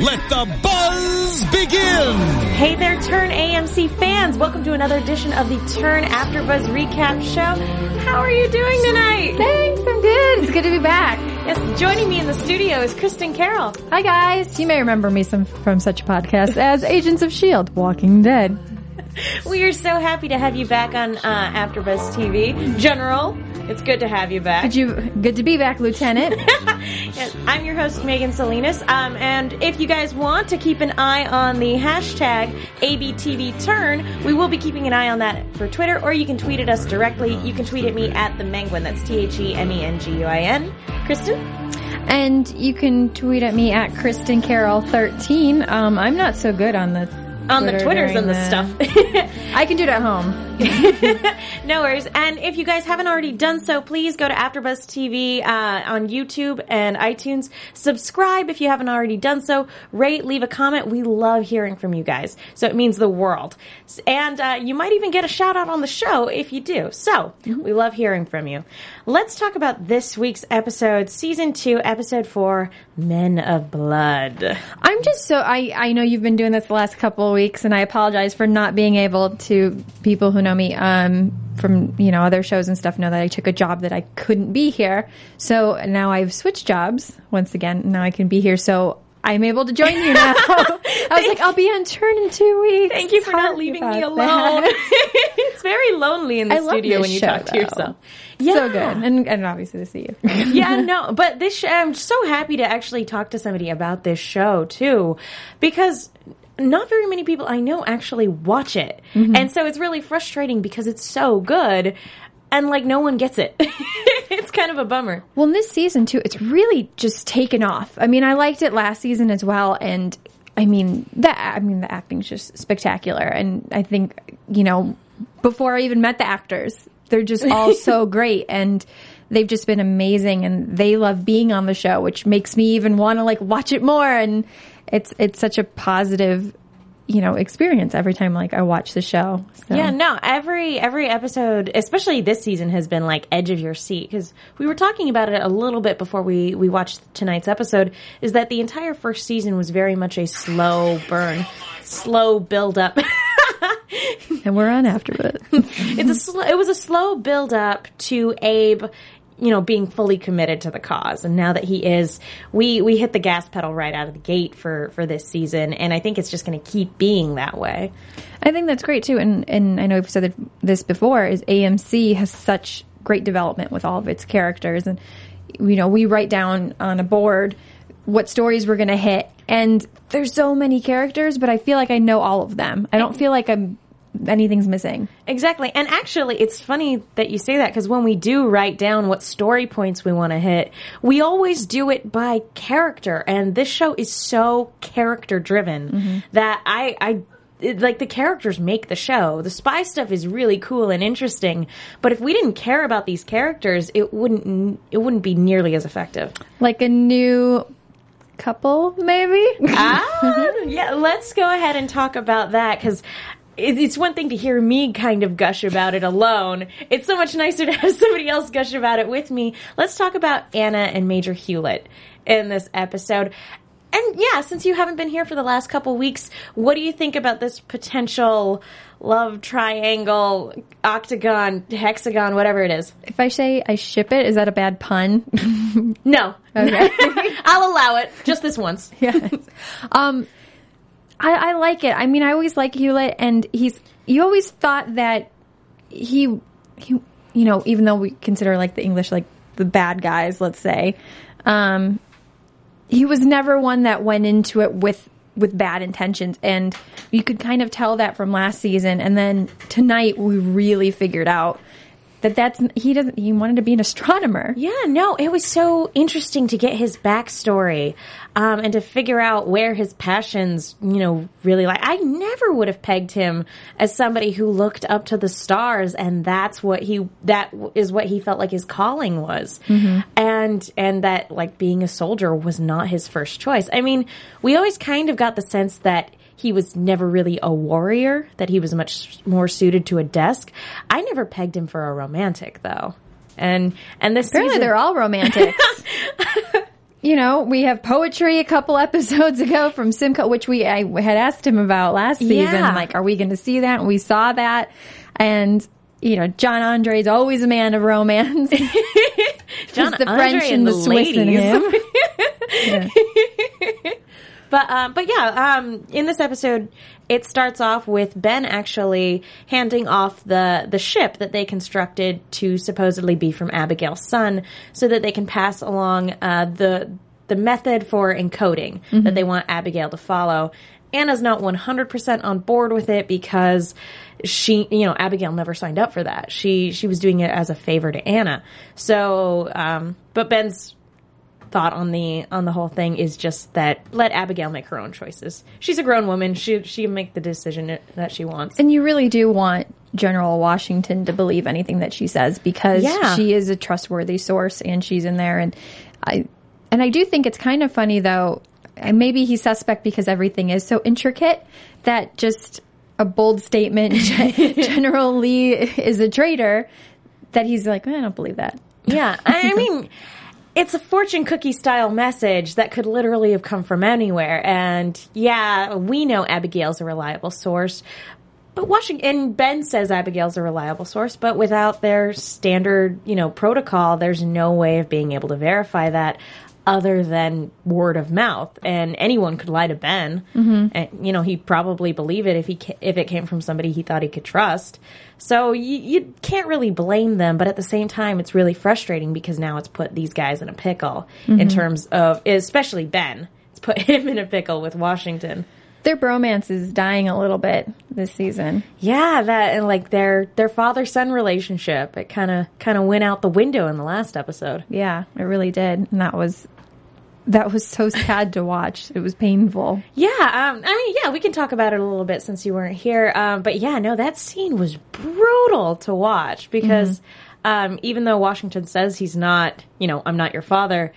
let the buzz begin! Hey there, Turn AMC fans! Welcome to another edition of the Turn After Buzz Recap Show. How are you doing tonight? Thanks, I'm good. It's good to be back. Yes, joining me in the studio is Kristin Carole. Hi guys. You may remember me some, from such podcasts as Agents of S.H.I.E.L.D., Walking Dead. We are so happy to have you back on uh, AfterBuzz TV, General. It's good to have you back. Good, you, good to be back, Lieutenant. Yes, I'm your host, Megan Salinas. Um, and if you guys want to keep an eye on the hashtag ABTVTurn, we will be keeping an eye on that for Twitter, or you can tweet at us directly. You can tweet at me at the Menguin. That's T H E M E N G U I N. Kristin? and you can tweet at me at Kristin Carole 13 Um, I'm not so good on the On the Twitters and the the- stuff. I can do it at home. no worries. And if you guys haven't already done so, please go to AfterBuzz TV uh, on YouTube and iTunes. Subscribe if you haven't already done so. Rate, leave a comment. We love hearing from you guys, so it means the world. And uh, you might even get a shout out on the show if you do. So we love hearing from you. Let's talk about this week's episode, season two, episode four, Men of Blood. I'm just so I I know you've been doing this the last couple of weeks, and I apologize for not being able to. People who know me um, from you know other shows and stuff know that I took a job that I couldn't be here. So now I've switched jobs once again. Now I can be here. So. I'm able to join you now. I was like, I'll be on turn in two weeks. Thank you for not leaving me alone. it's very lonely in the I studio when you show, talk to though. yourself. So good, and, and obviously to see you. yeah, no, but this sh- I'm so happy to actually talk to somebody about this show too, because not very many people I know actually watch it, mm-hmm. and so it's really frustrating because it's so good, and like no one gets it. it's kind of a bummer. Well, in this season too, it's really just taken off. I mean, I liked it last season as well, and I mean that. I mean, the acting's just spectacular, and I think you know before I even met the actors, they're just all so great, and they've just been amazing, and they love being on the show, which makes me even want to like watch it more, and it's it's such a positive. You know, experience every time like I watch the show. So. Yeah, no, every every episode, especially this season, has been like edge of your seat because we were talking about it a little bit before we we watched tonight's episode. Is that the entire first season was very much a slow burn, slow build up. and we're on after it. it's a sl- it was a slow build up to Abe, you know, being fully committed to the cause. And now that he is, we we hit the gas pedal right out of the gate for for this season, and I think it's just going to keep being that way. I think that's great too, and and I know we've said this before. Is AMC has such great development with all of its characters, and you know we write down on a board what stories we're going to hit, and there's so many characters, but I feel like I know all of them. I don't feel like I'm anything's missing. Exactly. And actually, it's funny that you say that because when we do write down what story points we want to hit, we always do it by character. And this show is so character driven that I, I, it- like the characters make the show. The spy stuff is really cool and interesting, but if we didn't care about these characters, it wouldn't it wouldn't be nearly as effective. Like a new couple, maybe. ah, yeah, let's go ahead and talk about that because it's one thing to hear me kind of gush about it alone. It's so much nicer to have somebody else gush about it with me. Let's talk about Anna and Major Hewlett in this episode. And yeah, since you haven't been here for the last couple weeks, what do you think about this potential love triangle, octagon, hexagon, whatever it is? if I say I ship it, is that a bad pun? No. Okay. I'll allow it just this once. yes. Um, I, I like it. I mean, I always like Hewlett, and he's. You always thought that he, he, you know, even though we consider like the English like the bad guys, let's say, um, he was never one that went into it with with bad intentions, and you could kind of tell that from last season. And then tonight, we really figured out that that's he doesn't he wanted to be an astronomer. Yeah, no, it was so interesting to get his backstory um, and to figure out where his passions, you know, really like. I never would have pegged him as somebody who looked up to the stars, and that's what he that is what he felt like his calling was, and and that like being a soldier was not his first choice. I mean, we always kind of got the sense that he was never really a warrior, that he was much more suited to a desk. I never pegged him for a romantic though. And and this Apparently, season, they're all romantics. you know, we have poetry a couple episodes ago from Simcoe, which we I had asked him about last season. Yeah. Like, are we going to see that? And we saw that, and you know, John Andre is always a man of romance. John the Andre French and the Swiss in him. But um, but yeah, um, in this episode, it starts off with Ben actually handing off the the ship that they constructed to supposedly be from Abigail's son, so that they can pass along uh, the the method for encoding that they want Abigail to follow. Anna's not 100% on board with it because she, you know, Abigail never signed up for that. She she was doing it as a favor to Anna. So, um, but Ben's thought on the on the whole thing is just that let Abigail make her own choices. She's a grown woman. She she can make the decision that she wants. And you really do want General Washington to believe anything that she says because Yeah. she is a trustworthy source and she's in there and I and I do think it's kind of funny though and maybe he's suspect because everything is so intricate that just a bold statement General Lee is a traitor that he's like I don't believe that. Yeah, I mean, it's a fortune cookie style message that could literally have come from anywhere. And yeah, we know Abigail's a reliable source. But Washington and Ben says Abigail's a reliable source, but without their standard, you know, protocol, there's no way of being able to verify that other than word of mouth. And anyone could lie to Ben, mm-hmm. and you know he'd probably believe it if he ca- if it came from somebody he thought he could trust. So you, you can't really blame them, but at the same time, it's really frustrating because now it's put these guys in a pickle in mm-hmm. terms of, especially Ben. It's put him in a pickle with Washington. Their bromance is dying a little bit this season. Yeah, that and like their their father son relationship, it kind of kind of went out the window in the last episode. Yeah, it really did. And that was that was so sad to watch. It was painful. Yeah, um, I mean, yeah, we can talk about it a little bit since you weren't here. Um, but yeah, no, that scene was brutal to watch because um, even though Washington says he's not, you know, I'm not your father,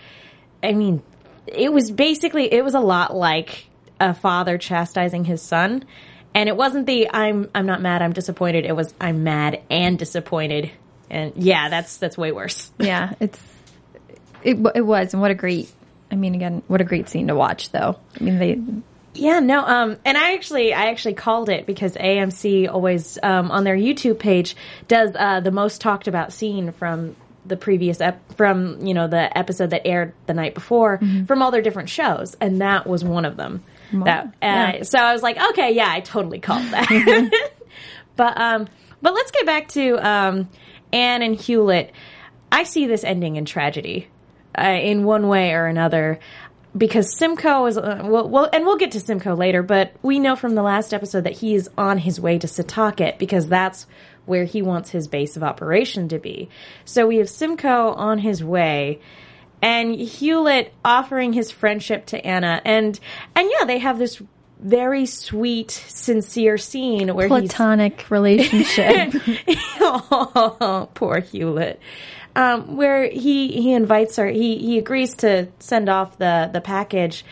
I mean, it was basically, it was a lot like a father chastising his son. And it wasn't the I'm I'm not mad, I'm disappointed. It was I'm mad and disappointed. And yeah, that's that's way worse. Yeah, it's it it was, and what a great. I mean, again, what a great scene to watch, though. I mean, they Yeah, no, um, and I actually, I actually called it because AMC always, um, on their YouTube page does, uh, the most talked about scene from the previous ep- from, you know, the episode that aired the night before from all their different shows. And that was one of them. That, uh, yeah. so I was like, okay, yeah, I totally called that. but, um, but let's get back to, um, Anne and Hewlett. I see this ending in tragedy uh, in one way or another because Simcoe is uh, well, well, and we'll get to Simcoe later, but we know from the last episode that he is on his way to Setauket because that's where he wants his base of operation to be. So we have Simcoe on his way and Hewlett offering his friendship to Anna and and yeah, they have this very sweet, sincere scene where he's platonic relationship. oh, poor Hewlett. Um, where he he invites her, he he agrees to send off the the package,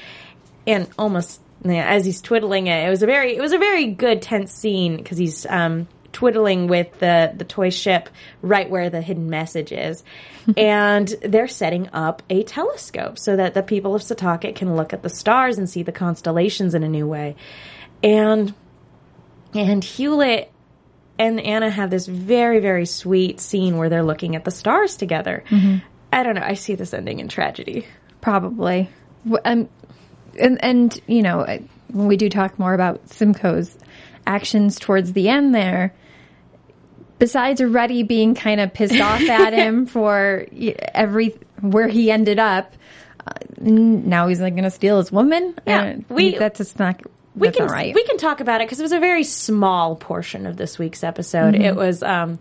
and almost yeah, as he's twiddling it, it was a very it was a very good tense scene because he's um, twiddling with the the toy ship right where the hidden message is, and they're setting up a telescope so that the people of Setauket can look at the stars and see the constellations in a new way, and and Hewlett and Anna have this very, very sweet scene where they're looking at the stars together. I don't know. I see this ending in tragedy. Probably. Um, and, and, you know, when we do talk more about Simcoe's actions towards the end there, besides already being kind of pissed off at him for every, where he ended up, uh, now he's like going to steal his woman. Yeah, Uh, we- that's just not, We can right. we can talk about it because it was a very small portion of this week's episode. It was um,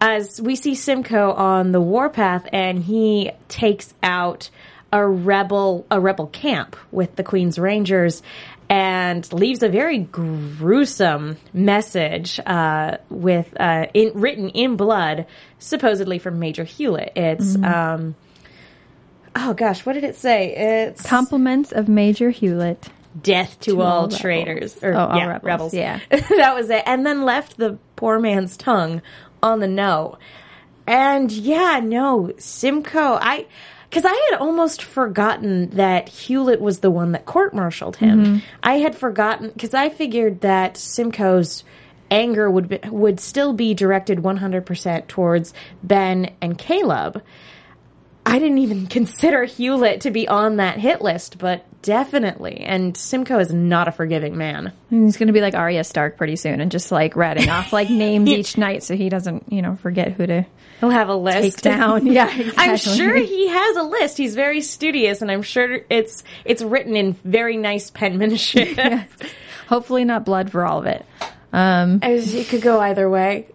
as we see Simcoe on the warpath, and he takes out a rebel a rebel camp with the Queen's Rangers. And leaves a very gruesome message uh, with uh, in, written in blood, supposedly from Major Hewlett. It's um, oh gosh, what did it say? It's Compliments of Major Hewlett. Death to, all, all rebels. traitors or Oh, all yeah, rebels, rebels. yeah. that was it. And then left the poor man's tongue on the note. And yeah, no, Simcoe, I because I had almost forgotten that Hewlett was the one that court-martialed him. Mm-hmm. I had forgotten because I figured that Simcoe's anger would be, would still be directed 100% towards Ben and Caleb. I didn't even consider Hewlett to be on that hit list, but definitely. And Simcoe is not a forgiving man. And He's going to be like Arya Stark pretty soon and just like ratting off like names each night so he doesn't, you know, forget who to He'll have a list. take down. Yeah, I'm sure he has a list. He's very studious, and I'm sure it's it's written in very nice penmanship. Hopefully not blood for all of it. As It could go either way.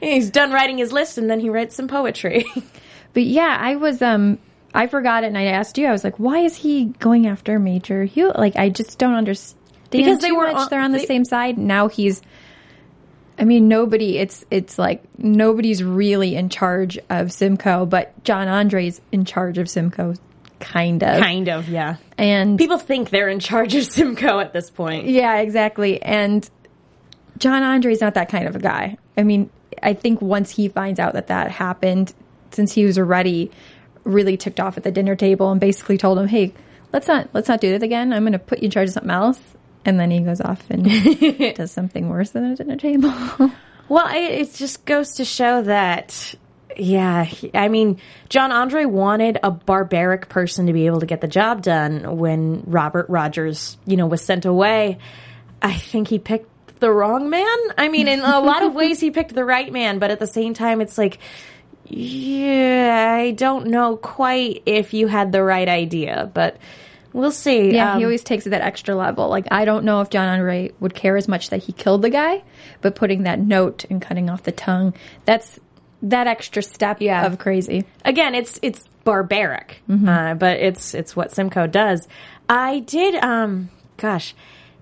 He's done writing his list, and then he writes some poetry. But yeah, I was um I forgot it and I asked you. I was like, why is he going after Major Hewlett? Like I just don't understand Because they were on- They're on the they- same side. Now he's I mean, nobody it's it's like nobody's really in charge of Simcoe, but John Andre's in charge of Simcoe kind of. kind of, yeah. And People think they're in charge of Simcoe at this point. Yeah, exactly. And John Andre's not that kind of a guy. I mean, I think once he finds out that that happened, since he was already really ticked off at the dinner table and basically told him, "Hey, let's not let's not do this again. I'm going to put you in charge of something else." And then he goes off and does something worse than a dinner table. Well, it, it just goes to show that, yeah, I mean, John Andre wanted a barbaric person to be able to get the job done when Robert Rogers, you know, was sent away. I think he picked the wrong man. I mean, in a lot of ways, he picked the right man, but at the same time, it's like, yeah, I don't know quite if you had the right idea, but we'll see. Yeah, Um, he always takes it that extra level. Like I don't know if John Andre would care as much that he killed the guy, but putting that note and cutting off the tongue, that's that extra step Yeah. of crazy. again, it's it's barbaric, uh, but it's it's what Simcoe does. I did, um, gosh,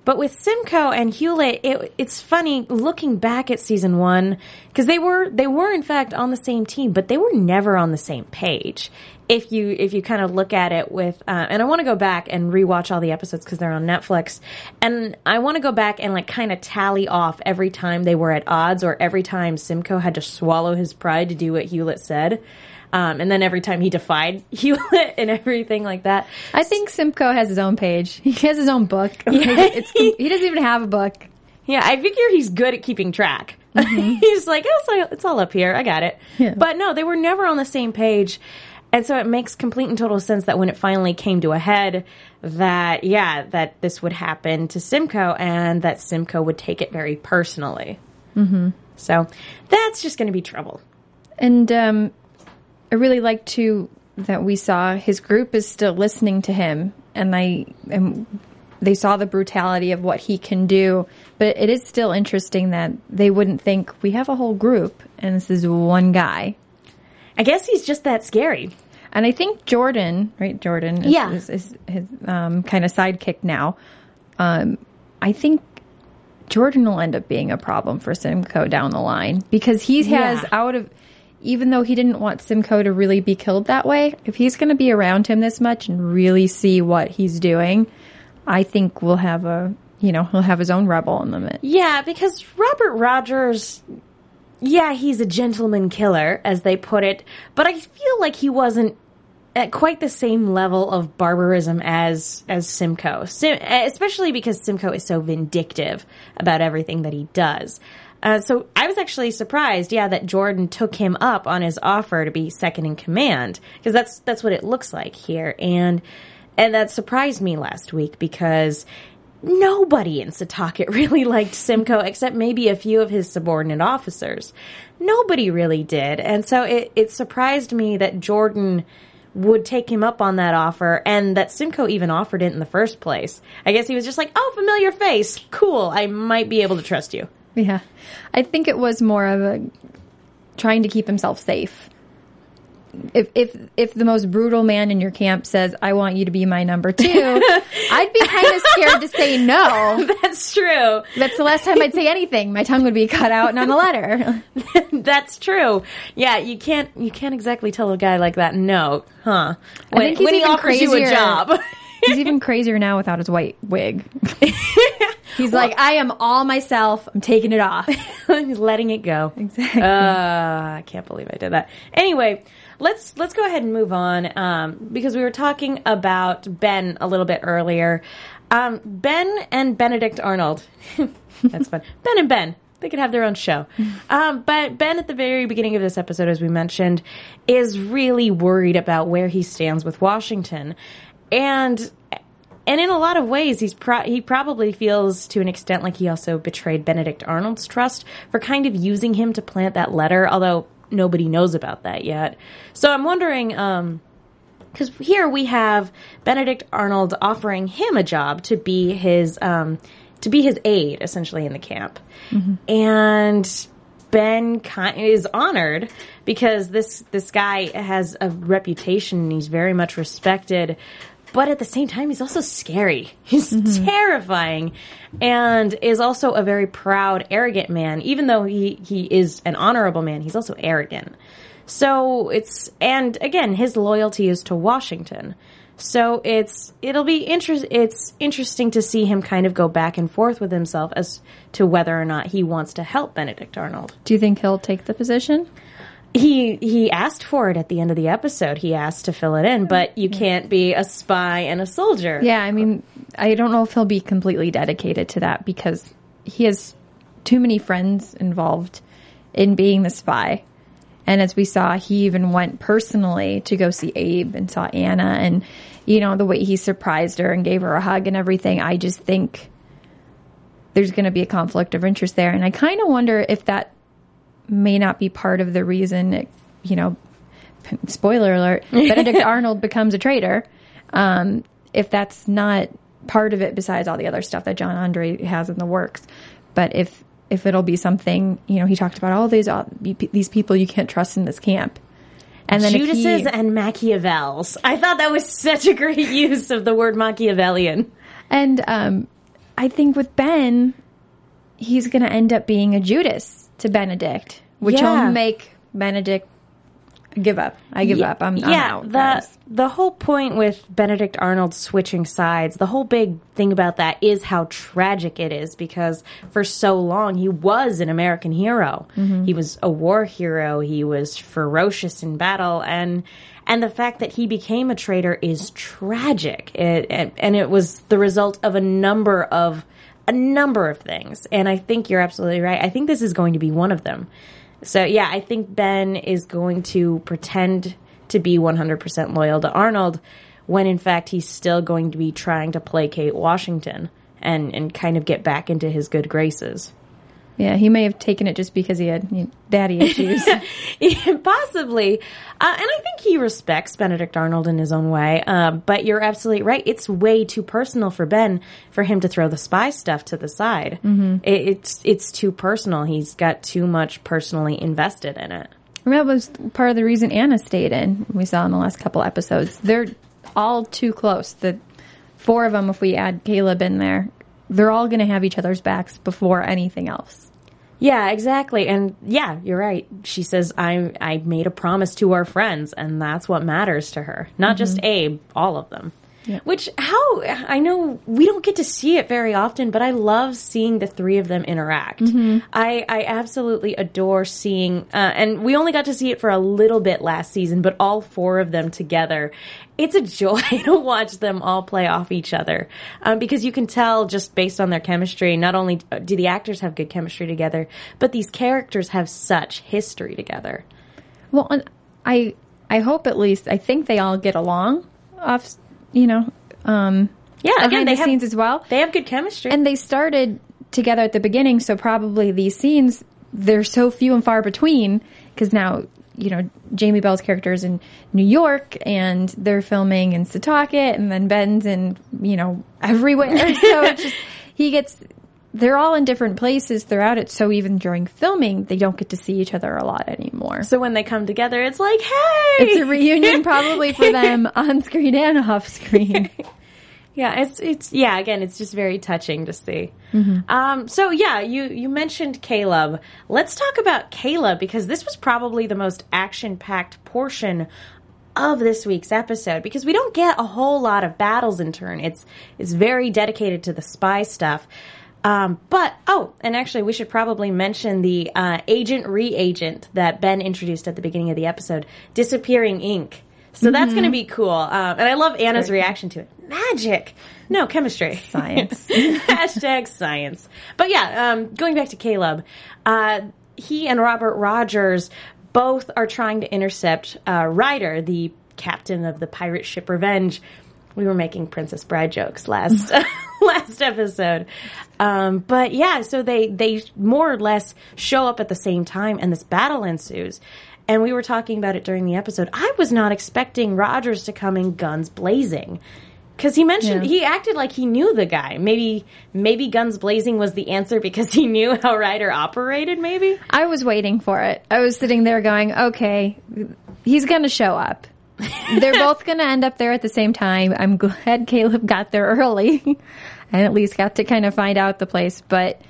but with Simcoe and Hewlett, it, it's funny looking back at season one because they were they were in fact on the same team, but they were never on the same page. If you if you kind of look at it with, uh, and I want to go back and rewatch all the episodes because they're on Netflix, and I want to go back and like kind of tally off every time they were at odds or every time Simcoe had to swallow his pride to do what Hewlett said. Um, and then every time he defied Hewlett and everything like that. I think Simcoe has his own page. He has his own book. it's, he doesn't even have a book. Yeah, I figure he's good at keeping track. he's like, oh, so it's all up here. I got it. Yeah. But no, they were never on the same page. And so it makes complete and total sense that when it finally came to a head, that, yeah, that this would happen to Simcoe and that Simcoe would take it very personally. Mm-hmm. So that's just going to be trouble. And um, I really like too that we saw his group is still listening to him, and I and they saw the brutality of what he can do. But it is still interesting that they wouldn't think we have a whole group and this is one guy. I guess he's just that scary. And I think Jordan, right? Jordan, is, Yeah. is, is his um, kind of sidekick now. Um, I think Jordan will end up being a problem for Simcoe down the line because he has Yeah. out of, even though he didn't want Simcoe to really be killed that way, if he's going to be around him this much and really see what he's doing, I think we'll have a, you know, he'll have his own rebel in the mid. Yeah, because Robert Rogers, yeah, he's a gentleman killer, as they put it, but I feel like he wasn't at quite the same level of barbarism as as Simcoe, Sim, especially because Simcoe is so vindictive about everything that he does. Uh, so I was actually surprised, yeah, that Jordan took him up on his offer to be second in command because that's that's what it looks like here, and and that surprised me last week because nobody in Setauket really liked Simcoe except maybe a few of his subordinate officers. Nobody really did. And so it, it surprised me that Jordan would take him up on that offer and that Simcoe even offered it in the first place. I guess he was just like, oh, familiar face. Cool. I might be able to trust you. Yeah. I think it was more of a trying to keep himself safe. If if if the most brutal man in your camp says, "I want you to be my number two, I'd be kind of scared to say no. That's true. That's the last time I'd say anything. My tongue would be cut out and on the letter. That's true. Yeah, you can't you can't exactly tell a guy like that no, huh? When, when he offers you a job. He's even crazier now without his white wig. He's like, I am all myself. I'm taking it off. He's letting it go. Exactly. Uh, I can't believe I did that. Anyway, let's let's go ahead and move on um, because we were talking about Ben a little bit earlier. Um, ben and Benedict Arnold. That's fun. Ben and Ben. They could have their own show. Um, but Ben, at the very beginning of this episode, as we mentioned, is really worried about where he stands with Washington, and and in a lot of ways, he's pro- he probably feels to an extent like he also betrayed Benedict Arnold's trust for kind of using him to plant that letter, although nobody knows about that yet. So I'm wondering, um, because here we have Benedict Arnold offering him a job to be his um, to be his aide essentially in the camp, and Ben is honored because this this guy has a reputation and he's very much respected. But at the same time, he's also scary. He's terrifying, and is also a very proud, arrogant man. Even though he he is an honorable man, he's also arrogant. So it's and again, his loyalty is to Washington. So it's it'll be interest it's interesting to see him kind of go back and forth with himself as to whether or not he wants to help Benedict Arnold. Do you think he'll take the position? He he asked for it at the end of the episode. He asked to fill it in, but you can't be a spy and a soldier. Yeah, I mean, I don't know if he'll be completely dedicated to that because he has too many friends involved in being the spy. And as we saw, he even went personally to go see Abe and saw Anna and, you know, the way he surprised her and gave her a hug and everything. I just think there's going to be a conflict of interest there. And I kind of wonder if that may not be part of the reason, it, you know, spoiler alert, Benedict Arnold becomes a traitor. Um, if that's not part of it, besides all the other stuff that John Andre has in the works, but if if it'll be something, you know, he talked about all these all these people you can't trust in this camp, and then he- Judases and Machiavels. I thought that was such a great use of the word Machiavellian. And um, I think with Ben, he's going to end up being a Judas to Benedict, which Yeah. will make Benedict give up. I give up. I'm, I'm yeah, out. the the whole point with Benedict Arnold switching sides, the whole big thing about that is how tragic it is because for so long he was an American hero. Mm-hmm. He was a war hero. He was ferocious in battle, and and the fact that he became a traitor is tragic. It, and, and it was the result of a number of a number of things. And I think you're absolutely right. I think this is going to be one of them. So yeah, I think Ben is going to pretend to be 100% loyal to Arnold when in fact he's still going to be trying to placate Washington and and kind of get back into his good graces. Yeah, he may have taken it just because he had you know, daddy issues. Possibly. Uh, and I think he respects Benedict Arnold in his own way. Uh, but you're absolutely right. It's way too personal for Ben for him to throw the spy stuff to the side. Mm-hmm. It, it's it's too personal. He's got too much personally invested in it. And that was part of the reason Anna stayed in. We saw in the last couple episodes. They're all too close. The four of them, if we add Caleb in there, they're all going to have each other's backs before anything else. Yeah, exactly. And yeah, you're right. She says I I made a promise to our friends and that's what matters to her. Not just mm-hmm. Abe, all of them. Which how I know we don't get to see it very often, but I love seeing the three of them interact. I I absolutely adore seeing uh, and we only got to see it for a little bit last season, but all four of them together. It's a joy to watch them all play off each other um, because you can tell just based on their chemistry. Not only do the actors have good chemistry together, but these characters have such history together. Well, and I I hope at least I think they all get along off, you know, um, Yeah, behind again, the have scenes as well. they have good chemistry. And they started together at the beginning, so probably these scenes they're so few and far between because now you know Jamie Bell's character is in New York and they're filming in Setauket, and then Ben's in you know everywhere. so it's just he gets they're all in different places throughout it. So even during filming, they don't get to see each other a lot anymore. So when they come together, it's like, hey, It's a reunion probably for them on screen and off screen. Yeah, it's it's yeah. Again, it's just very touching to see. Um, so yeah, you you mentioned Caleb. Let's talk about Caleb because this was probably the most action packed portion of this week's episode because we don't get a whole lot of battles in turn. It's it's very dedicated to the spy stuff. Um, but oh, and actually, we should probably mention the uh, agent reagent that Ben introduced at the beginning of the episode, disappearing ink. So that's going to be cool. Um, and I love Anna's reaction to it. Magic. No, chemistry. Science. Hashtag science. But yeah, um, going back to Caleb, uh, he and Robert Rogers both are trying to intercept uh, Ryder, the captain of the pirate ship Revenge. We were making Princess Bride jokes last last episode, um, but yeah, so they they more or less show up at the same time, and this battle ensues. And we were talking about it during the episode. I was not expecting Rogers to come in guns blazing. Because he mentioned Yeah. he acted like he knew the guy. Maybe maybe guns blazing was the answer because he knew how Ryder operated. Maybe I was waiting for it. I was sitting there going, okay, he's going to show up. They're both going to end up there at the same time. I'm glad Caleb got there early and at least got to kind of find out the place. But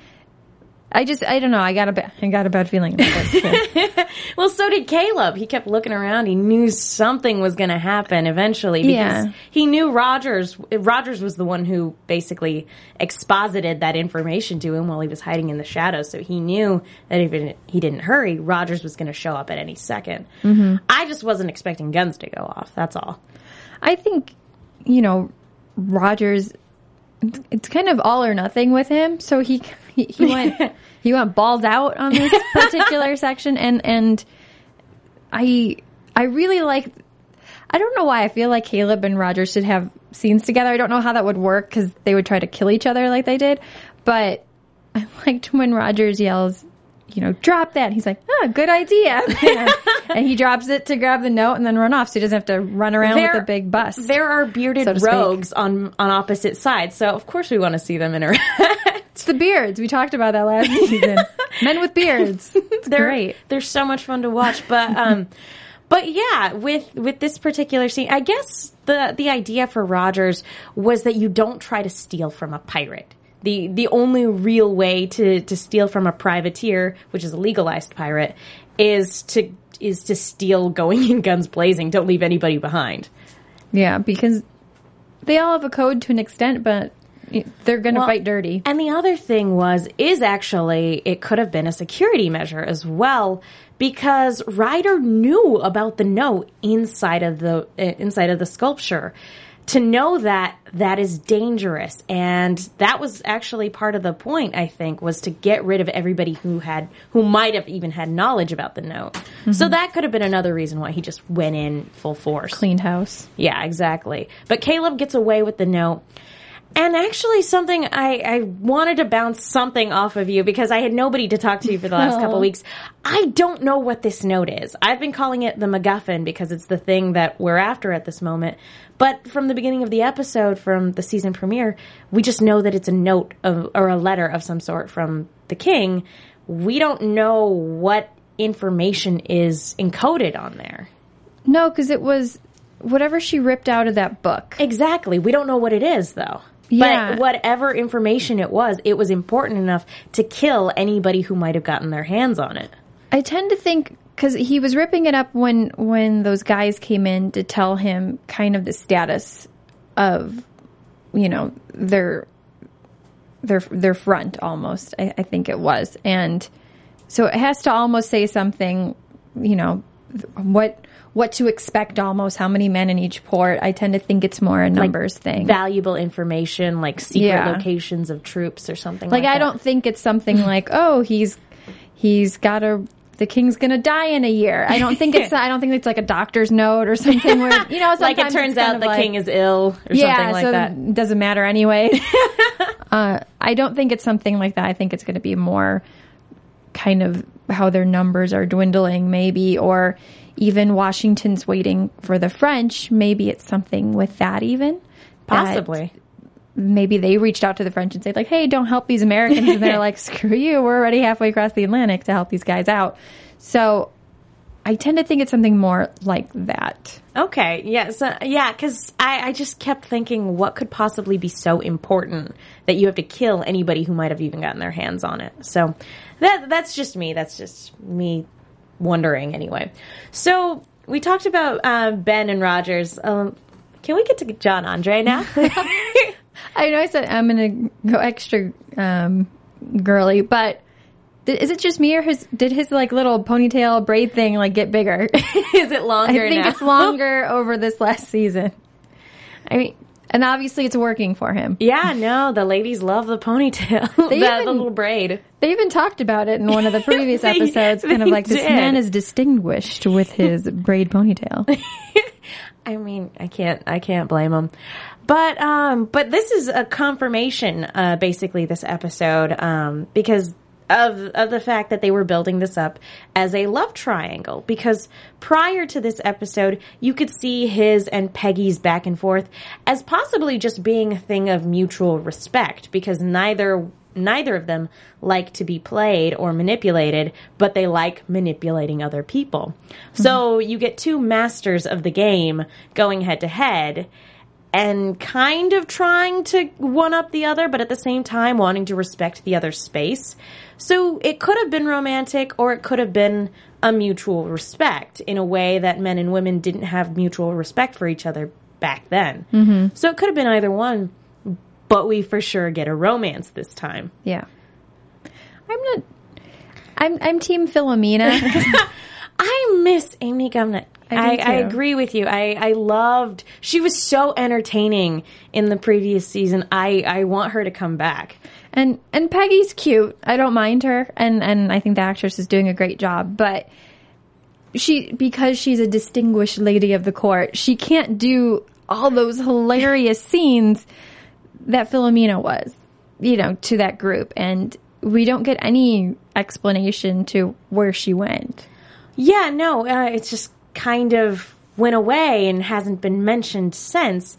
I just, I don't know. I got a, ba- I got a bad feeling about this. Well, so did Caleb. He kept looking around. He knew something was going to happen eventually because Yeah. he knew Rogers. Rogers was the one who basically exposited that information to him while he was hiding in the shadows. So he knew that if he didn't hurry, Rogers was going to show up at any 2nd mm-hmm. I just wasn't expecting guns to go off. That's all. I think, you know, Rogers, it's- it's kind of all or nothing with him. So he, he, he went, he went balls out on this particular section. And, and I, I really like, I don't know why I feel like Caleb and Rogers should have scenes together. I don't know how that would work because they would try to kill each other like they did. But I liked when Rogers yells, you know, drop that. He's like, oh, good idea. and he drops it to grab the note and then run off so he doesn't have to run around with a big bus. There are bearded so rogues on on opposite sides, so of course we want to see them interact. It's the beards. We talked about that last season. Men with beards. It's they're, great. They're so much fun to watch, but um, but yeah, with with this particular scene, I guess the the idea for Rogers was that you don't try to steal from a pirate. The the only real way to to steal from a privateer, which is a legalized pirate, is to is to steal going in guns blazing. Don't leave anybody behind. Yeah, because they all have a code to an extent, but they're going to Well, fight dirty. And the other thing was, is actually, it could have been a security measure as well, because Ryder knew about the note inside of the, uh, inside of the sculpture. To know that that is dangerous. And that was actually part of the point, I think, was to get rid of everybody who had, who might have even had knowledge about the note. So mm-hmm. that could have been another reason why he just went in full force. Cleaned house. Yeah, exactly. But Caleb gets away with the note. And actually, something I, I wanted to bounce something off of you because I had nobody to talk to you for the last couple oh. weeks. I don't know what this note is. I've been calling it the MacGuffin because it's the thing that we're after at this moment. But from the beginning of the episode, from the season premiere, we just know that it's a note of, or a letter of some sort from the king. We don't know what information is encoded on there. No, because it was whatever she ripped out of that book. Exactly. We don't know what it is though. Yeah. But whatever information it was, it was important enough to kill anybody who might have gotten their hands on it. I tend to think because he was ripping it up when when those guys came in to tell him kind of the status of you know their their their front almost I, I think it was and so it has to almost say something you know what what to expect almost how many men in each port I tend to think it's more a numbers thing Valuable information like secret Yeah. locations of troops or something like, like I that. don't think it's something like oh he's he's got a the king's gonna die in a year. I don't think it's I don't think it's like a doctor's note or something where you know like it turns out the like- king is ill or yeah something like so that. it doesn't matter anyway. uh, I don't think it's something like that. I think it's going to be more kind of how their numbers are dwindling, maybe, or even Washington's waiting for the French. Maybe it's something with that even. that Possibly. maybe they reached out to the French and said like, "Hey, don't help these Americans," and they're like, "Screw you, we're already halfway across the Atlantic to help these guys out." So, I tend to think it's something more like that. Okay, yeah, so yeah, because I, I just kept thinking, what could possibly be so important that you have to kill anybody who might have even gotten their hands on it? So that that's just me. That's just me wondering, anyway. So we talked about uh, Ben and Rogers. Um, can we get to John Andre now? I know I said I'm going to go extra um, girly, but th- is it just me or his, did his like little ponytail braid thing like get bigger? Is it longer? I think now? it's longer over this last season. I mean, And obviously it's working for him. yeah, no, the ladies love the ponytail, the, They the even- little braid. They even talked about it in one of the previous They- episodes, kind of like this man is distinguished with his braid ponytail. I mean, I can't, I can't blame him. But, um, but this is a confirmation, uh, basically this episode, um, because of, of the fact that they were building this up as a love triangle. Because prior to this episode, you could see his and Peggy's back and forth as possibly just being a thing of mutual respect because neither neither of them like to be played or manipulated, but they like manipulating other people. So mm-hmm. you get two masters of the game going head to head and kind of trying to one up the other, but at the same time wanting to respect the other's space. So it could have been romantic or it could have been a mutual respect in a way that men and women didn't have mutual respect for each other back then. Mm-hmm. So it could have been either one, but we for sure get a romance this time. Yeah. I'm not. I'm I'm Team Philomena. I miss Amy Gumenick. I I, I, agree with you. I, I loved. She was so entertaining in the previous season. I, I want her to come back. and and Peggy's cute. I don't mind her, and and I think the actress is doing a great job. But she because she's a distinguished lady of the court, she can't do all those hilarious scenes that Philomena was, you know, to that group, and we don't get any explanation to where she went. Yeah, no, uh, it's just kind of went away and hasn't been mentioned since.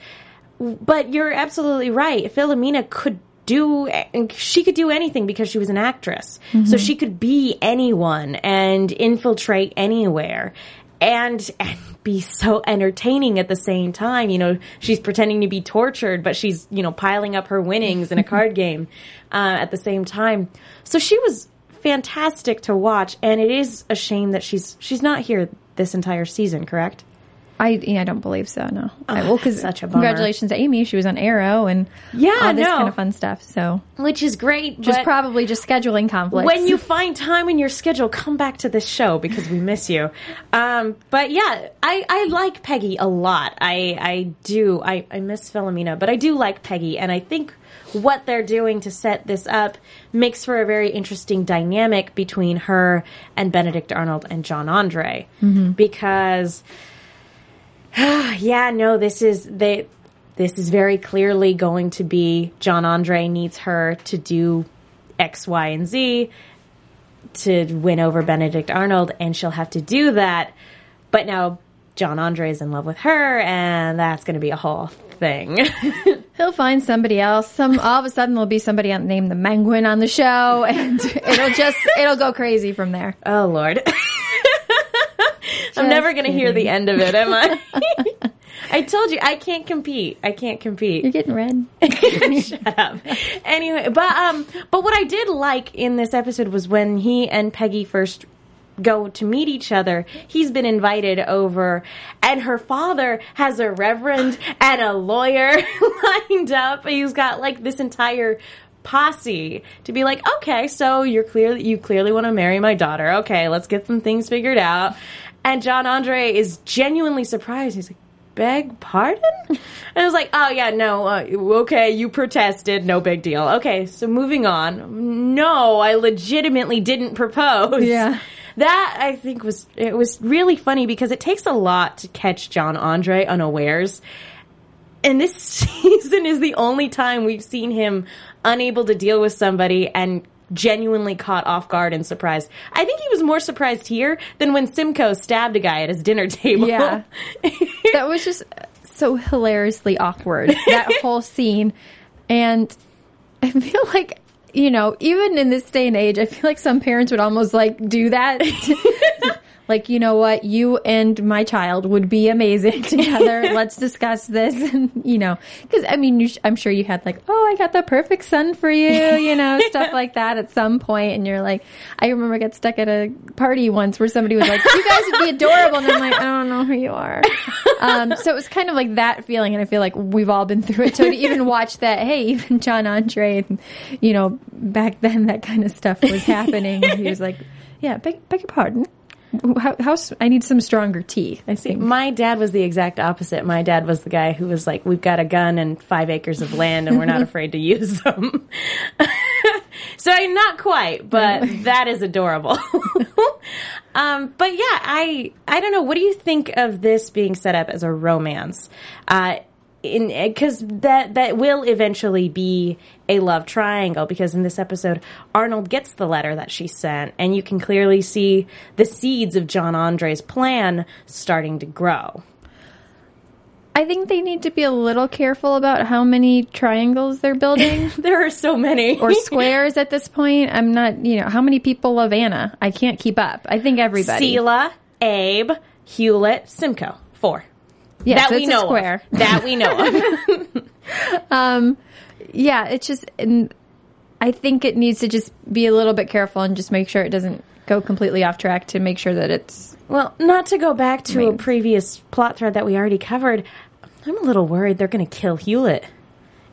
But you're absolutely right. Philomena could do, she could do anything because she was an actress. So she could be anyone and infiltrate anywhere. And, and be so entertaining at the same time. You know, she's pretending to be tortured, but she's, you know, piling up her winnings in a card game uh, at the same time. So she was fantastic to watch, and it is a shame that she's she's not here this entire season. Correct? I yeah, I don't believe so. No. I, well, because such a bummer. congratulations to Amy. She was on Arrow and Yeah, all this no. kind of fun stuff. So Which is great. just but probably just scheduling conflicts. when you find time in your schedule, come back to this show because we miss you. Um, but yeah, I, I like Peggy a lot. I I do. I, I miss Philomena, but I do like Peggy, and I think what they're doing to set this up makes for a very interesting dynamic between her and Benedict Arnold and John Andre mm-hmm. because yeah, no, this is they. This is very clearly going to be John Andre needs her to do X, Y, and Z to win over Benedict Arnold, and she'll have to do that. But now John Andre is in love with her, and that's going to be a whole thing. He'll find somebody else. Some all of a sudden there'll be somebody named the Menguin on the show, and it'll just it'll go crazy from there. oh Lord, I'm never going to hear the end of it, am I? I told you I can't compete. I can't compete. You're getting red. Shut up. Anyway, but um, but what I did like in this episode was when he and Peggy first go to meet each other. He's been invited over, and her father has a reverend and a lawyer lined up. He's got like this entire posse to be like, okay, so you're clearly you clearly want to marry my daughter. Okay, let's get some things figured out. And John Andre is genuinely surprised. He's like, beg pardon? And I was like, oh yeah, no, uh, okay, you protested, no big deal. Okay, so moving on. No, I legitimately didn't propose. Yeah. That I think was it was really funny because it takes a lot to catch John Andre unawares. And this season is the only time we've seen him unable to deal with somebody and genuinely caught off guard and surprised. I think he was more surprised here than when Simcoe stabbed a guy at his dinner table. Yeah. that was just so hilariously awkward. That whole scene. And I feel like, you know, even in this day and age, I feel like some parents would almost like do that. like, you know what, you and my child would be amazing together. Let's discuss this. And, you know, because I mean, you sh- I'm sure you had like, oh, I got the perfect son for you, you know, stuff like that at some point. And you're like, I remember I got stuck at a party once where somebody was like, you guys would be adorable. And I'm like, I don't know who you are. Um, so it was kind of like that feeling. And I feel like we've all been through it. So to even watch that, hey, even John Andre, and, you know, back then that kind of stuff was happening. he was like, yeah, beg, beg your pardon. How, how, I need some stronger tea. I see. My dad was the exact opposite. My dad was the guy who was like, "We've got a gun and five acres of land, and we're not afraid to use them." so not quite, but that is adorable. um, but yeah, I I don't know. What do you think of this being set up as a romance? Uh, in eh, because that that will eventually be a love triangle because in this episode Arnold gets the letter that she sent and you can clearly see the seeds of John Andre's plan starting to grow. I think they need to be a little careful about how many triangles they're building There are so many or squares at this point. I'm not, you know, how many people love Anna? I can't keep up. I think everybody. Selah, Abe, Hewlett, Simcoe. Four. That we know square. of. That we know of. Um, yeah, it's just, and I think it needs to just be a little bit careful and just make sure it doesn't go completely off track to make sure that it's. Well, not to go back to a previous plot thread that we already covered, I'm a little worried they're going to kill Hewlett.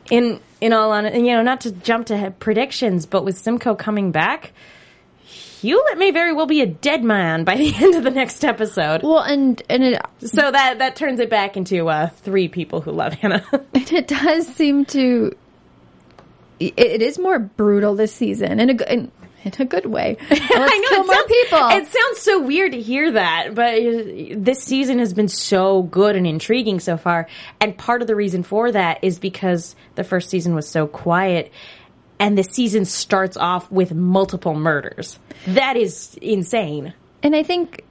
In in all on, you know, not to jump to predictions, but with Simcoe coming back, Hewlett may very well be a dead man by the end of the next episode. Well, and and it So that that turns it back into uh, three people who love Anna. it does seem to. It, it is more brutal this season in a good in, in a good way. Let's kill more sounds, people. It sounds so weird to hear that, but this season has been so good and intriguing so far. And part of the reason for that is because the first season was so quiet, and the season starts off with multiple murders. That is insane. And I think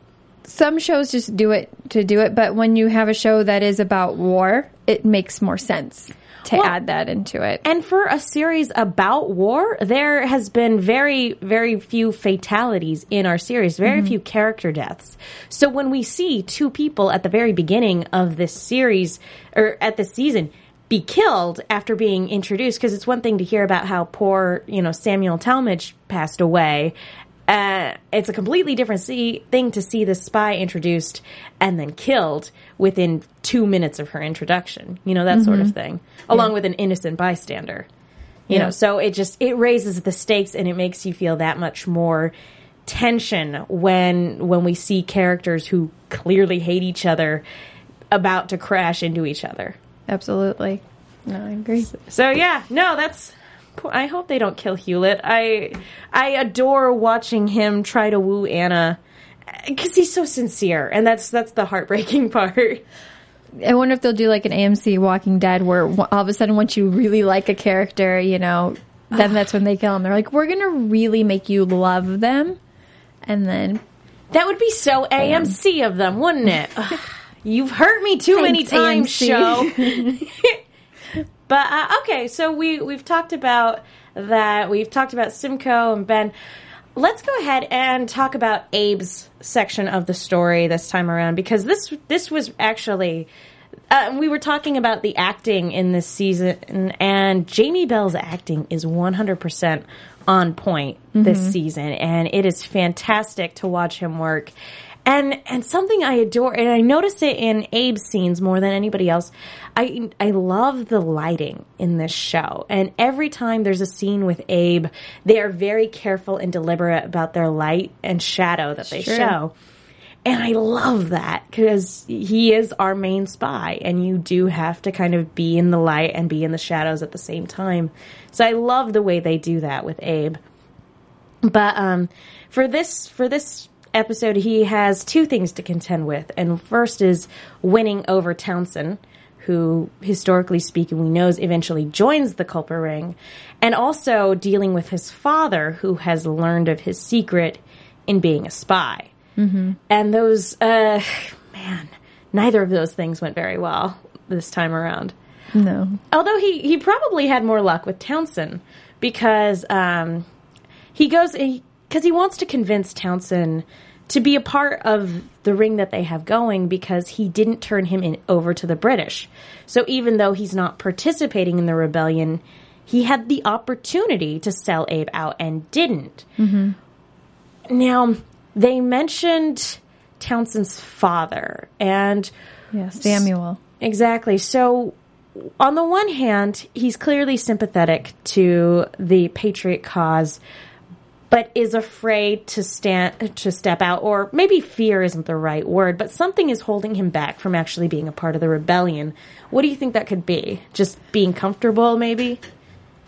some shows just do it to do it, but when you have a show that is about war, it makes more sense to Well- add that into it. And for a series about war, there has been very, very few fatalities in our series, very mm-hmm. few character deaths. So when we see two people at the very beginning of this series, or at this season, be killed after being introduced, because it's one thing to hear about how poor, you know, Samuel Tallmadge passed away. Uh, it's a completely different see, thing to see the spy introduced and then killed within two minutes of her introduction. You know, that sort of thing. Along with an innocent bystander. You Yeah. know, so it just it raises the stakes and it makes you feel that much more tension when when we see characters who clearly hate each other about to crash into each other. Absolutely. No, I agree. So yeah, no, that's. I hope they don't kill Hewlett. I I adore watching him try to woo Anna eh, because he's so sincere, and that's that's the heartbreaking part. I wonder if they'll do like an AMC Walking Dead where all of a sudden, once you really like a character, you know, then that's when they kill them. They're like, we're going to really make you love them. And then, That would be so AMC of them, wouldn't it? You've hurt me too many times, Thanks, show. but uh, okay, so we we've talked about that. We've talked about Simcoe and Ben. Let's go ahead and talk about Abe's section of the story this time around because this this was actually uh, we were talking about the acting in this season, and Jamie Bell's acting is 100% on point this season, and it is fantastic to watch him work. And and something I adore, and I notice it in Abe's scenes more than anybody else. I I love the lighting in this show, and every time there's a scene with Abe, they are very careful and deliberate about their light and shadow that they Sure. show. And I love that because he is our main spy, and you do have to kind of be in the light and be in the shadows at the same time. So I love the way they do that with Abe. But um, for this for this episode, he has two things to contend with, and first is winning over Townsend, who historically speaking we knows eventually joins the Culper Ring, and also dealing with his father, who has learned of his secret in being a spy. Mm-hmm. And those, uh, man, neither of those things went very well this time around. No. Although he he probably had more luck with Townsend because um, he goes because he, wants to convince Townsend to be a part of the ring that they have going because he didn't turn him in over to the British. So even though he's not participating in the rebellion, he had the opportunity to sell Abe out and didn't. Mm-hmm. Now they mentioned Townsend's father and Yeah, Samuel. Exactly. So, on the one hand, he's clearly sympathetic to the patriot cause, but is afraid to stand to step out, or maybe fear isn't the right word, but something is holding him back from actually being a part of the rebellion. What do you think that could be? Just being comfortable, maybe?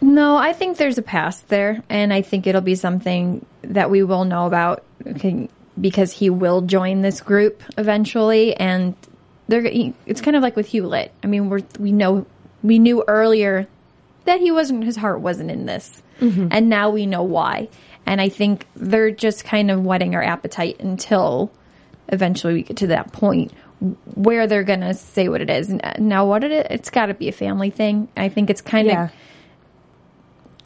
No, I think there's a past there, and I think it'll be something that we will know about because he will join this group eventually, and they're. It's kind of like with Hewlett. I mean, we're we know we knew earlier that he wasn't his heart wasn't in this, mm-hmm. and now we know why. And I think they're just kind of whetting our appetite until eventually we get to that point where they're gonna say what it is. Now, what it is, it's got to be a family thing. I think it's kind of Yeah.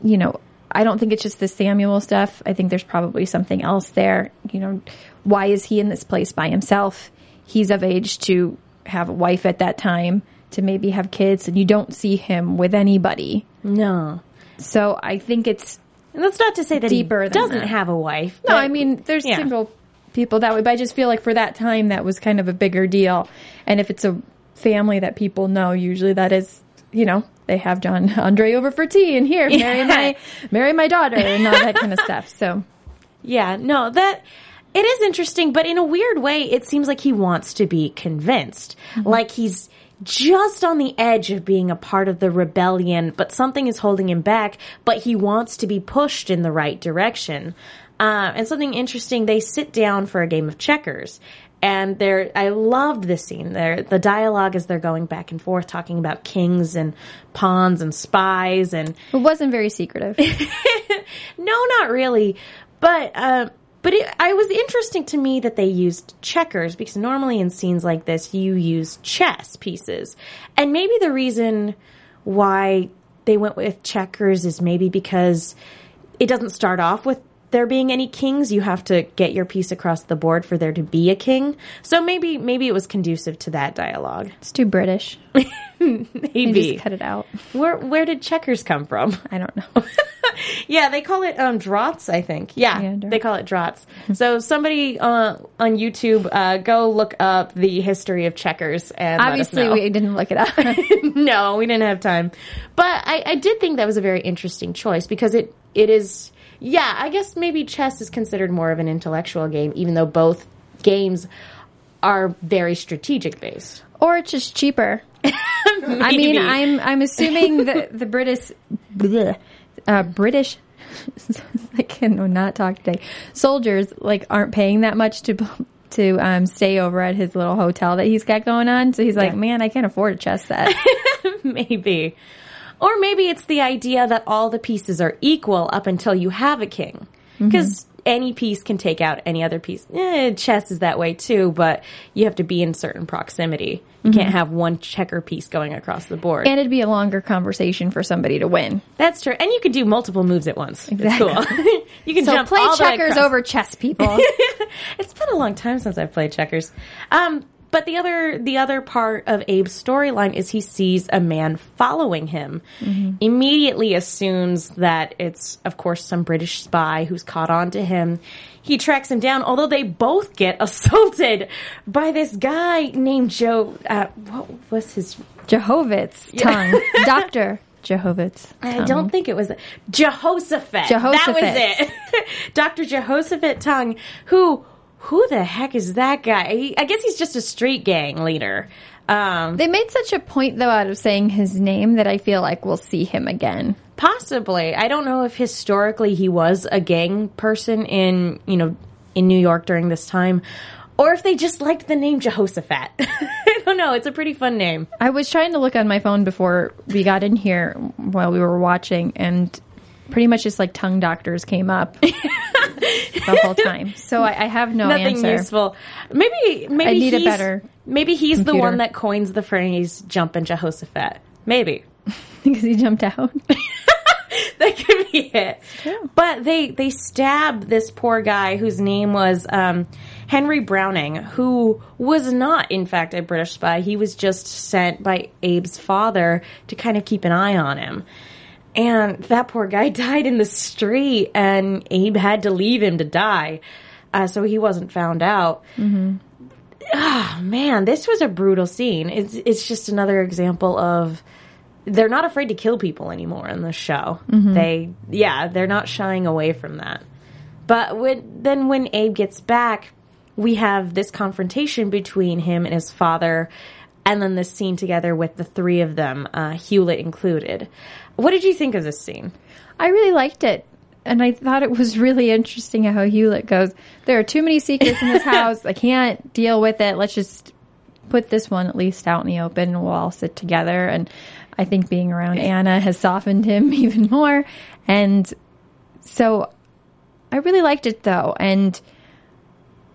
you know, I don't think it's just the Samuel stuff. I think there's probably something else there. You know, why is he in this place by himself? He's of age to have a wife at that time, to maybe have kids, and you don't see him with anybody. No. So I think it's And that's not to say that Deeper he doesn't that. have a wife. no. I mean, there's yeah. single people that way, but I just feel like for that time that was kind of a bigger deal. And if it's a family that people know, usually that is, you know, they have John Andre over for tea and here marry Yeah. my marry my daughter and all that kind of stuff. So Yeah, no, that it is interesting, but in a weird way, it seems like he wants to be convinced. Like he's just on the edge of being a part of the rebellion, but something is holding him back, but he wants to be pushed in the right direction. Uh, and something interesting, they sit down for a game of checkers. And they're, I loved this scene. There, the dialogue as they're going back and forth, talking about kings and pawns and spies and it wasn't very secretive. no, not really. But uh, but it, I was interesting to me that they used checkers because normally in scenes like this you use chess pieces, and maybe the reason why they went with checkers is maybe because it doesn't start off with there being any kings you have to get your piece across the board for there to be a king so maybe maybe it was conducive to that dialogue It's too British. Maybe just cut it out. where where did checkers come from I don't know. Yeah, they call it um, draughts, I think. Yeah, Yeah, they call it draughts. so somebody uh, on YouTube, uh, go look up the history of checkers and Obviously, let us know. we didn't look it up. no, we didn't have time. But I, I did think that was a very interesting choice because it it is. Yeah, I guess maybe chess is considered more of an intellectual game, even though both games are very strategic based. or it's just cheaper. I mean, I'm I'm assuming that the British, bleh, uh, British, I cannot talk today. Soldiers like aren't paying that much to to um, stay over at his little hotel that he's got going on. So he's like, Yeah. man, I can't afford a chess set. maybe. Or maybe it's the idea that all the pieces are equal up until you have a king. Because any piece can take out any other piece. Eh, chess is that way too, but you have to be in certain proximity. You can't have one checker piece going across the board. and it'd be a longer conversation for somebody to win. That's true. And you can do multiple moves at once. Exactly. It's cool. you can So jump play checkers over chess, people. it's been a long time since I've played checkers. Um, but the other the other part of Abe's storyline is he sees a man following him. Immediately assumes that it's of course some British spy who's caught on to him. He tracks him down, although they both get assaulted by this guy named Joe. Uh, what was his? Jehovah's tongue, Doctor Jehovah's. I don't think it was Jehoshaphat. That was it. Dr. Jehoshaphat Tongue, who who the heck is that guy? He, I guess he's just a street gang leader. Um, They made such a point though out of saying his name that I feel like we'll see him again. possibly. I don't know if historically he was a gang person in, you know, in New York during this time or if they just liked the name Jehoshaphat. I don't know. It's a pretty fun name. I was trying to look on my phone before we got in here while we were watching, and pretty much just like tongue doctors came up the whole time. So I, I have no Nothing answer. useful. Maybe maybe I need a he's, better Maybe he's the one that coins the phrase "jumpin' Jehoshaphat." Maybe. because he jumped out. that could be it. But they they stab this poor guy whose name was um, Henry Browning, who was not in fact a British spy. He was just sent by Abe's father to kind of keep an eye on him. And that poor guy died in the street, and Abe had to leave him to die, uh, so he wasn't found out. Ah, man, this was a brutal scene. It's it's just another example of they're not afraid to kill people anymore in the show. They, yeah, they're not shying away from that. But when, then when Abe gets back, we have this confrontation between him and his father, and then this scene together with the three of them, uh, Hewlett included. What did you think of this scene? I really liked it. And I thought it was really interesting how Hewlett goes, There are too many secrets in this house. I can't deal with it. Let's just put this one at least out in the open and we'll all sit together. And I think being around Anna has softened him even more. And so I really liked it though. And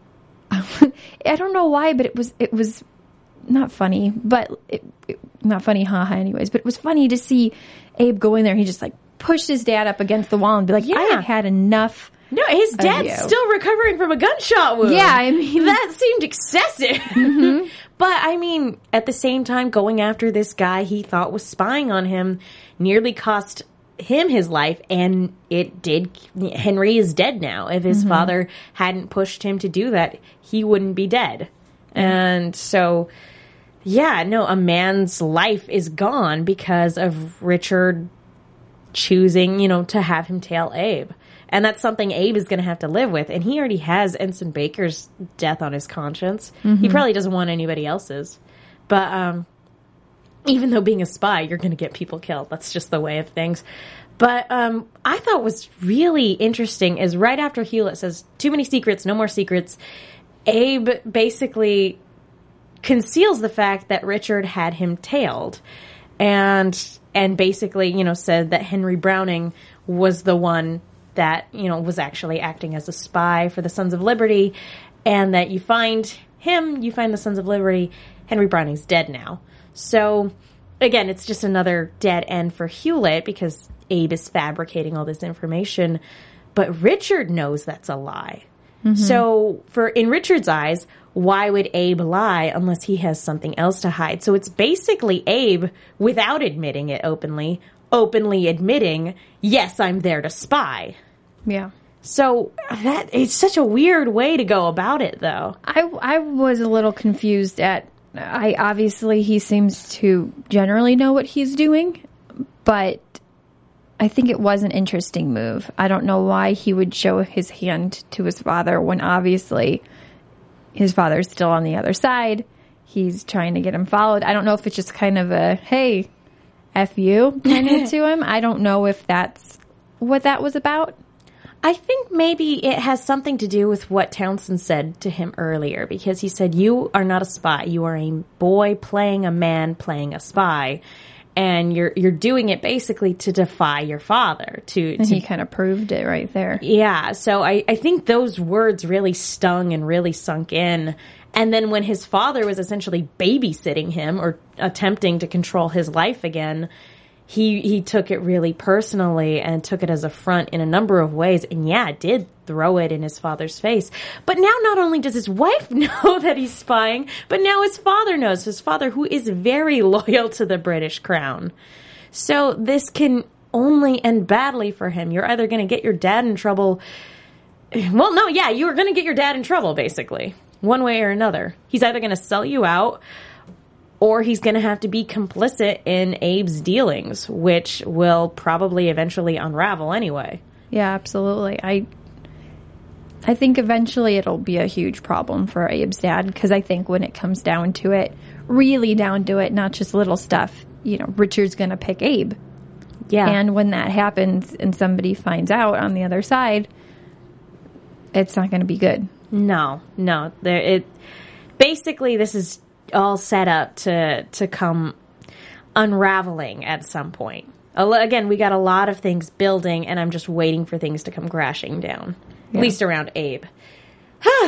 I don't know why, but it was, it was not funny, but it, it, not funny, haha, anyways. But it was funny to see Abe go in there. He just like pushed his dad up against the wall and be like, "I have had enough." No, his dad's still recovering from a gunshot wound. Yeah, I mean- that seemed excessive. Mm-hmm. but I mean, at the same time, going after this guy he thought was spying on him nearly cost him his life, and it did. Henry is dead now. If his mm-hmm. father hadn't pushed him to do that, he wouldn't be dead. And so, yeah, no, a man's life is gone because of Richard choosing, you know, to have him tail Abe. And that's something Abe is going to have to live with. And he already has Ensign Baker's death on his conscience. He probably doesn't want anybody else's. But um, even though being a spy, you're going to get people killed. That's just the way of things. But um, I thought was really interesting is right after Hewlett says, too many secrets, no more secrets, Abe basically conceals the fact that Richard had him tailed and and basically, you know, said that Henry Browning was the one that, you know, was actually acting as a spy for the Sons of Liberty and that you find him, you find the Sons of Liberty, Henry Browning's dead now. So again, it's just another dead end for Hewlett because Abe is fabricating all this information, but Richard knows that's a lie. Mm-hmm. So, for in Richard's eyes, why would Abe lie unless he has something else to hide? So it's basically Abe, without admitting it openly, openly admitting, "Yes, I'm there to spy." Yeah. So that it's such a weird way to go about it, though. I I was a little confused at I obviously he seems to generally know what he's doing, but I think it was an interesting move. I don't know why he would show his hand to his father when obviously his father's still on the other side. He's trying to get him followed. I don't know if it's just kind of a hey, F you kind of to him. I don't know if that's what that was about. I think maybe it has something to do with what Townsend said to him earlier, because he said, "You are not a spy. You are a boy playing a man playing a spy." And you're you're doing it basically to defy your father, to, And to he kind of proved it right there. Yeah, so I, I think those words really stung and really sunk in. And then when his father was essentially babysitting him or attempting to control his life again, he he took it really personally and took it as a front in a number of ways. And yeah, did throw it in his father's face. But now not only does his wife know that he's spying, but now his father knows. His father, who is very loyal to the British crown. So this can only end badly for him. You're either going to get your dad in trouble. Well, no, yeah, you're going to get your dad in trouble, basically, one way or another. He's either going to sell you out or he's going to have to be complicit in Abe's dealings, which will probably eventually unravel anyway. Yeah, absolutely. I I think eventually it'll be a huge problem for Abe's dad because I think when it comes down to it, really down to it, not just little stuff, you know, Richard's going to pick Abe. Yeah. And when that happens and somebody finds out on the other side, it's not going to be good. No, no. There it basically this is all set up to to come unraveling at some point. Again, we got a lot of things building and I'm just waiting for things to come crashing down. At least around Abe.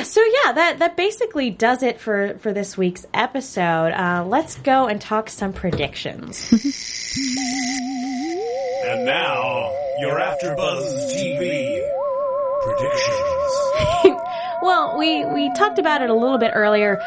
so yeah, that that basically does it for for this week's episode. Uh, let's go and talk some predictions. And now, your AfterBuzz TV predictions. well, we we talked about it a little bit earlier.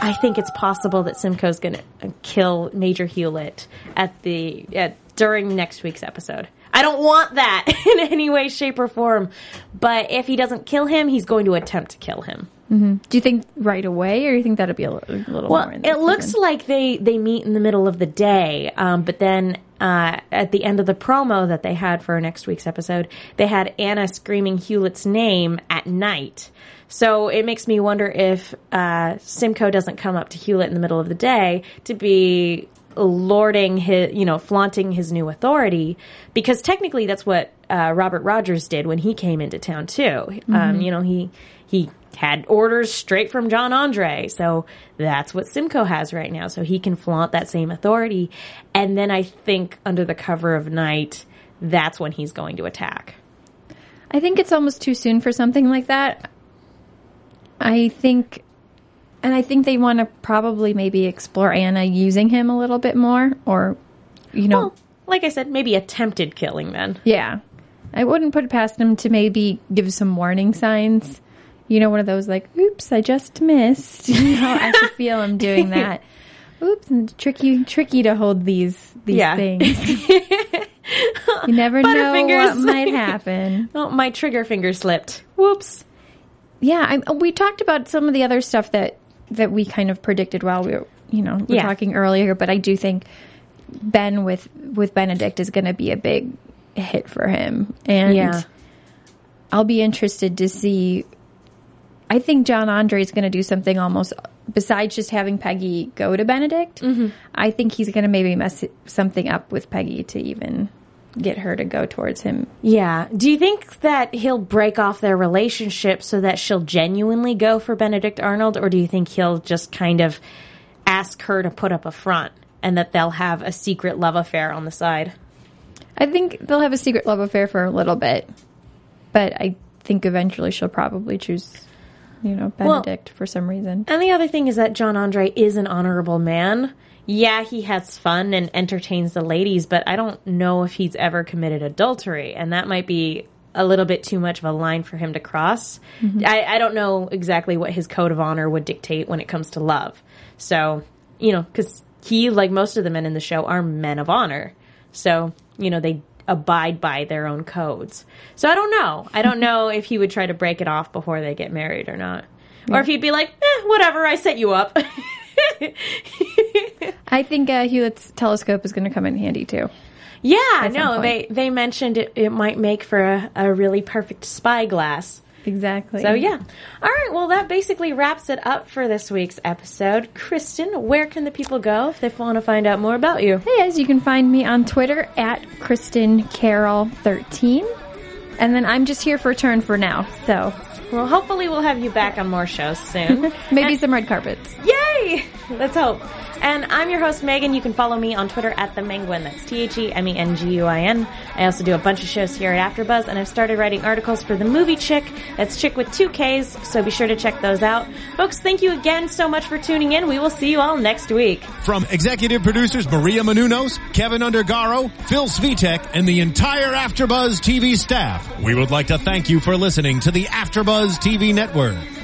I think it's possible that Simcoe's going to kill Major Hewlett at the at, during next week's episode. I don't want that in any way, shape, or form. But if he doesn't kill him, he's going to attempt to kill him. Mm-hmm. Do you think right away, or do you think that'll be a little, a little well, more? it looks like they they meet in the middle of the day, um, but then uh, at the end of the promo that they had for next week's episode, they had Anna screaming Hewlett's name at night. So it makes me wonder if uh, Simcoe doesn't come up to Hewlett in the middle of the day to be lording his, you know, flaunting his new authority, because technically that's what uh, Robert Rogers did when he came into town too. Mm-hmm. Um, you know, he he had orders straight from John Andre, so that's what Simcoe has right now. So he can flaunt that same authority, and then I think under the cover of night, that's when he's going to attack. I think it's almost too soon for something like that. I think and I think they want to probably maybe explore Anna using him a little bit more, or you know, well, like I said, maybe attempted killing. Then, yeah, I wouldn't put it past him to maybe give some warning signs. You know, one of those like, "Oops, I just missed." You know, I could feel him doing that. Oops, and tricky, tricky to hold these these yeah. things. you never know what might happen. Oh, my trigger finger slipped. Whoops. Yeah, I, we talked about some of the other stuff that that we kind of predicted while we were, you know, we were yeah. talking earlier. But I do think Ben with with Benedict is going to be a big hit for him, and yeah. I'll be interested to see. I think John Andre is going to do something almost besides just having Peggy go to Benedict. Mm-hmm. I think he's going to maybe mess something up with Peggy to even get her to go towards him. Yeah. Do you think that he'll break off their relationship so that she'll genuinely go for Benedict Arnold, or do you think he'll just kind of ask her to put up a front and that they'll have a secret love affair on the side? I think they'll have a secret love affair for a little bit, but I think eventually she'll probably choose you know, Benedict well, for some reason. And the other thing is that John Andre is an honorable man yeah, he has fun and entertains the ladies, but I don't know if he's ever committed adultery, and that might be a little bit too much of a line for him to cross. Mm-hmm. I, I, don't know exactly what his code of honor would dictate when it comes to love. So, you know, because he, like most of the men in the show, are men of honor. So, you know, they abide by their own codes. So I don't know. I don't know if he would try to break it off before they get married or not. Yeah. Or if he'd be like, eh, whatever, I set you up. I think uh, Hewlett's telescope is going to come in handy too. Yeah, no, they they mentioned it, it might make for a, a really perfect spyglass. Exactly. So yeah. All right. Well, that basically wraps it up for this week's episode. Kristin, where can the people go if they want to find out more about you? Hey, as you can find me on Twitter at Kristin Carole thirteen, and then I'm just here for a turn for now. So well, hopefully we'll have you back on more shows soon. Maybe some red carpets. Yay! Let's hope. And I'm your host, Megan. You can follow me on Twitter at the Menguin. That's T-H-E-M-E-N-G-U-I-N. I also do a bunch of shows here at AfterBuzz, and I've started writing articles for the movie Chick. That's Chick with two Ks, so be sure to check those out. Folks, thank you again so much for tuning in. We will see you all next week. From executive producers Maria Menounos, Kevin Undergaro, Phil Svitek, and the entire AfterBuzz TV staff, we would like to thank you for listening to the AfterBuzz TV network.